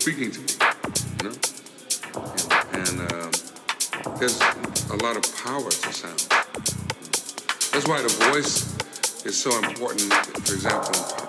speaking to me, you know? And, and um, there's a lot of power to sound. That's why the voice is so important, for example,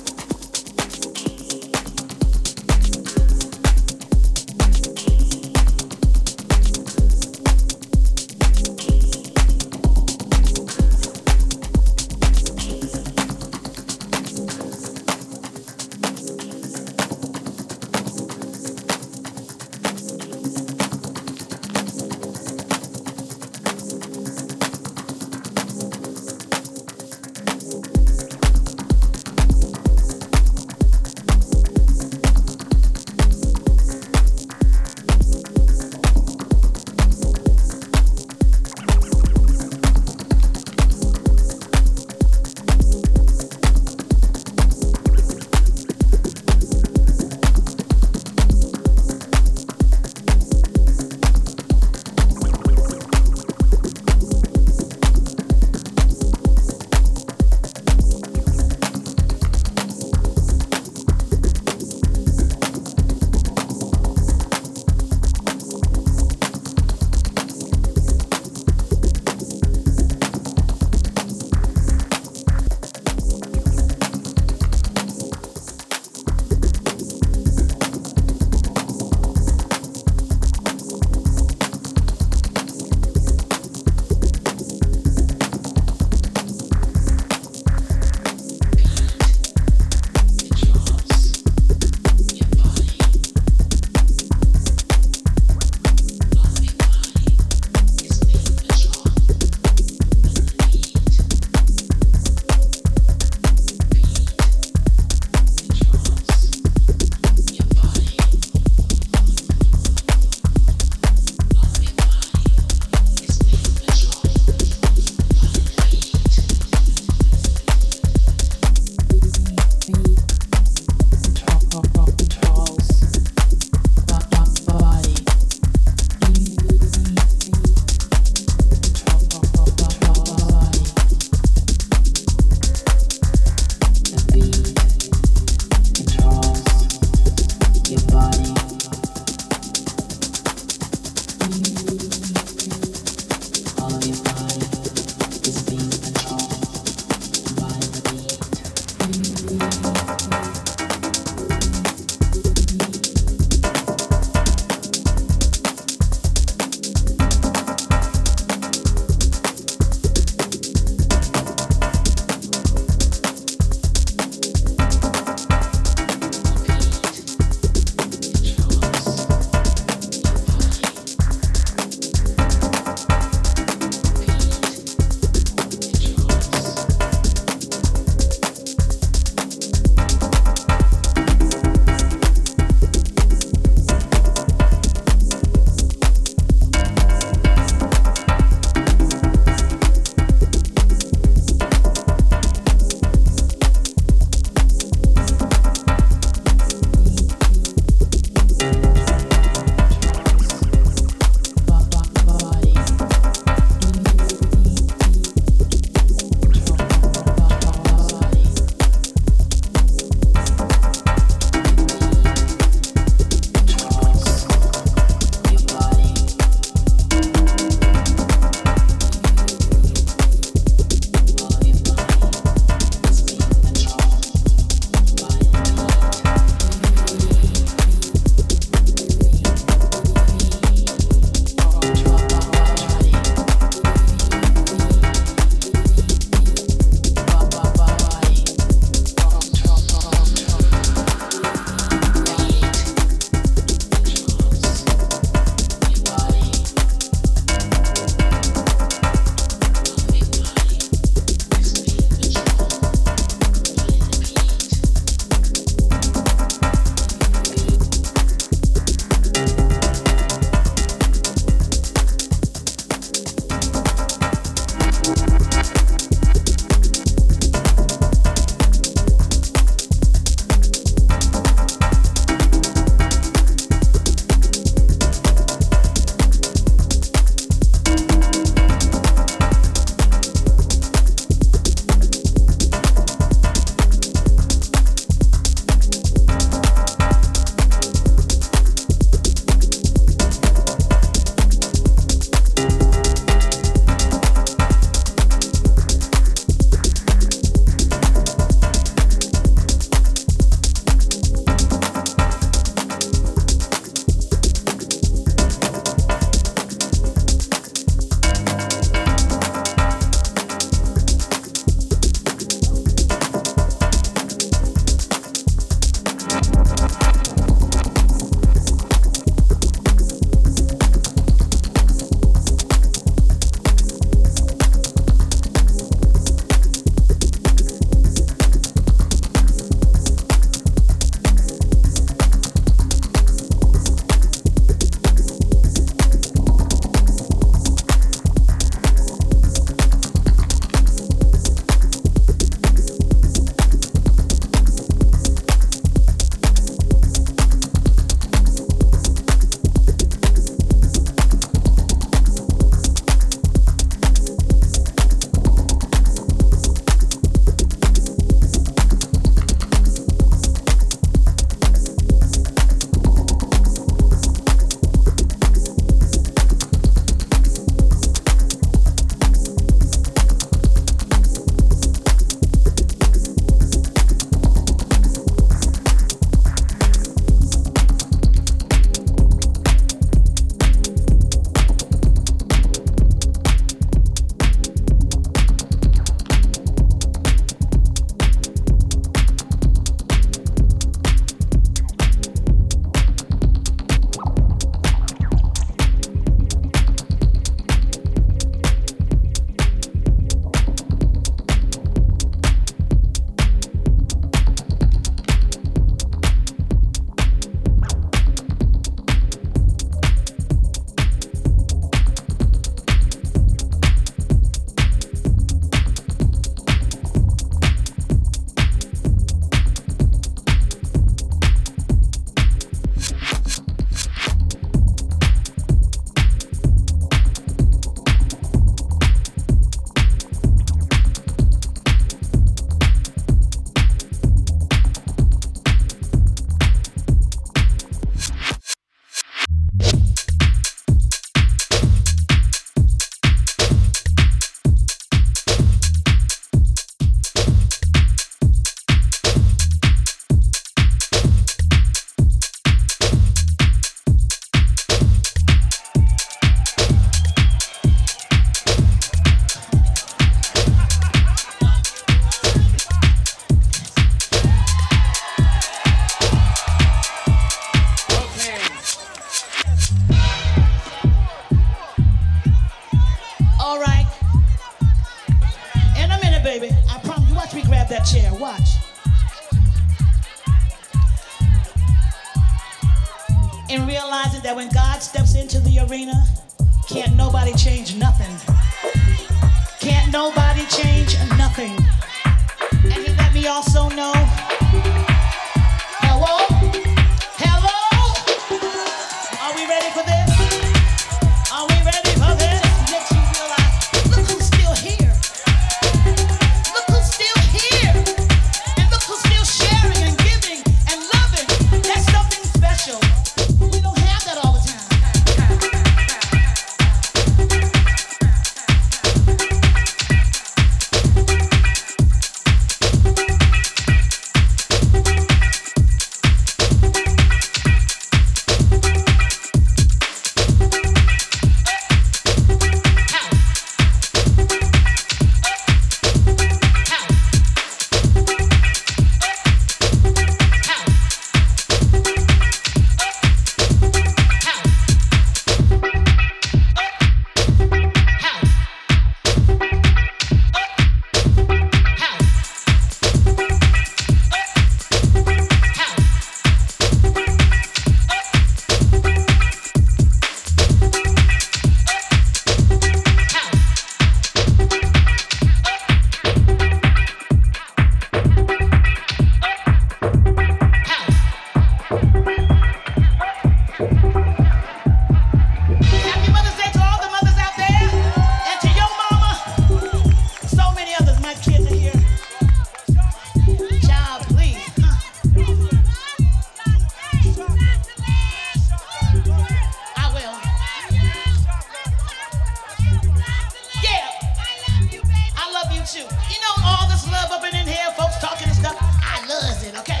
much love up in here, folks talking and stuff. I love it, okay?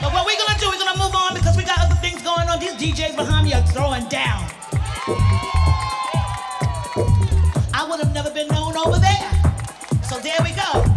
But what we're gonna do, we're gonna move on because we got other things going on. These DJs behind me are throwing down. I would have never been known over there. So there we go.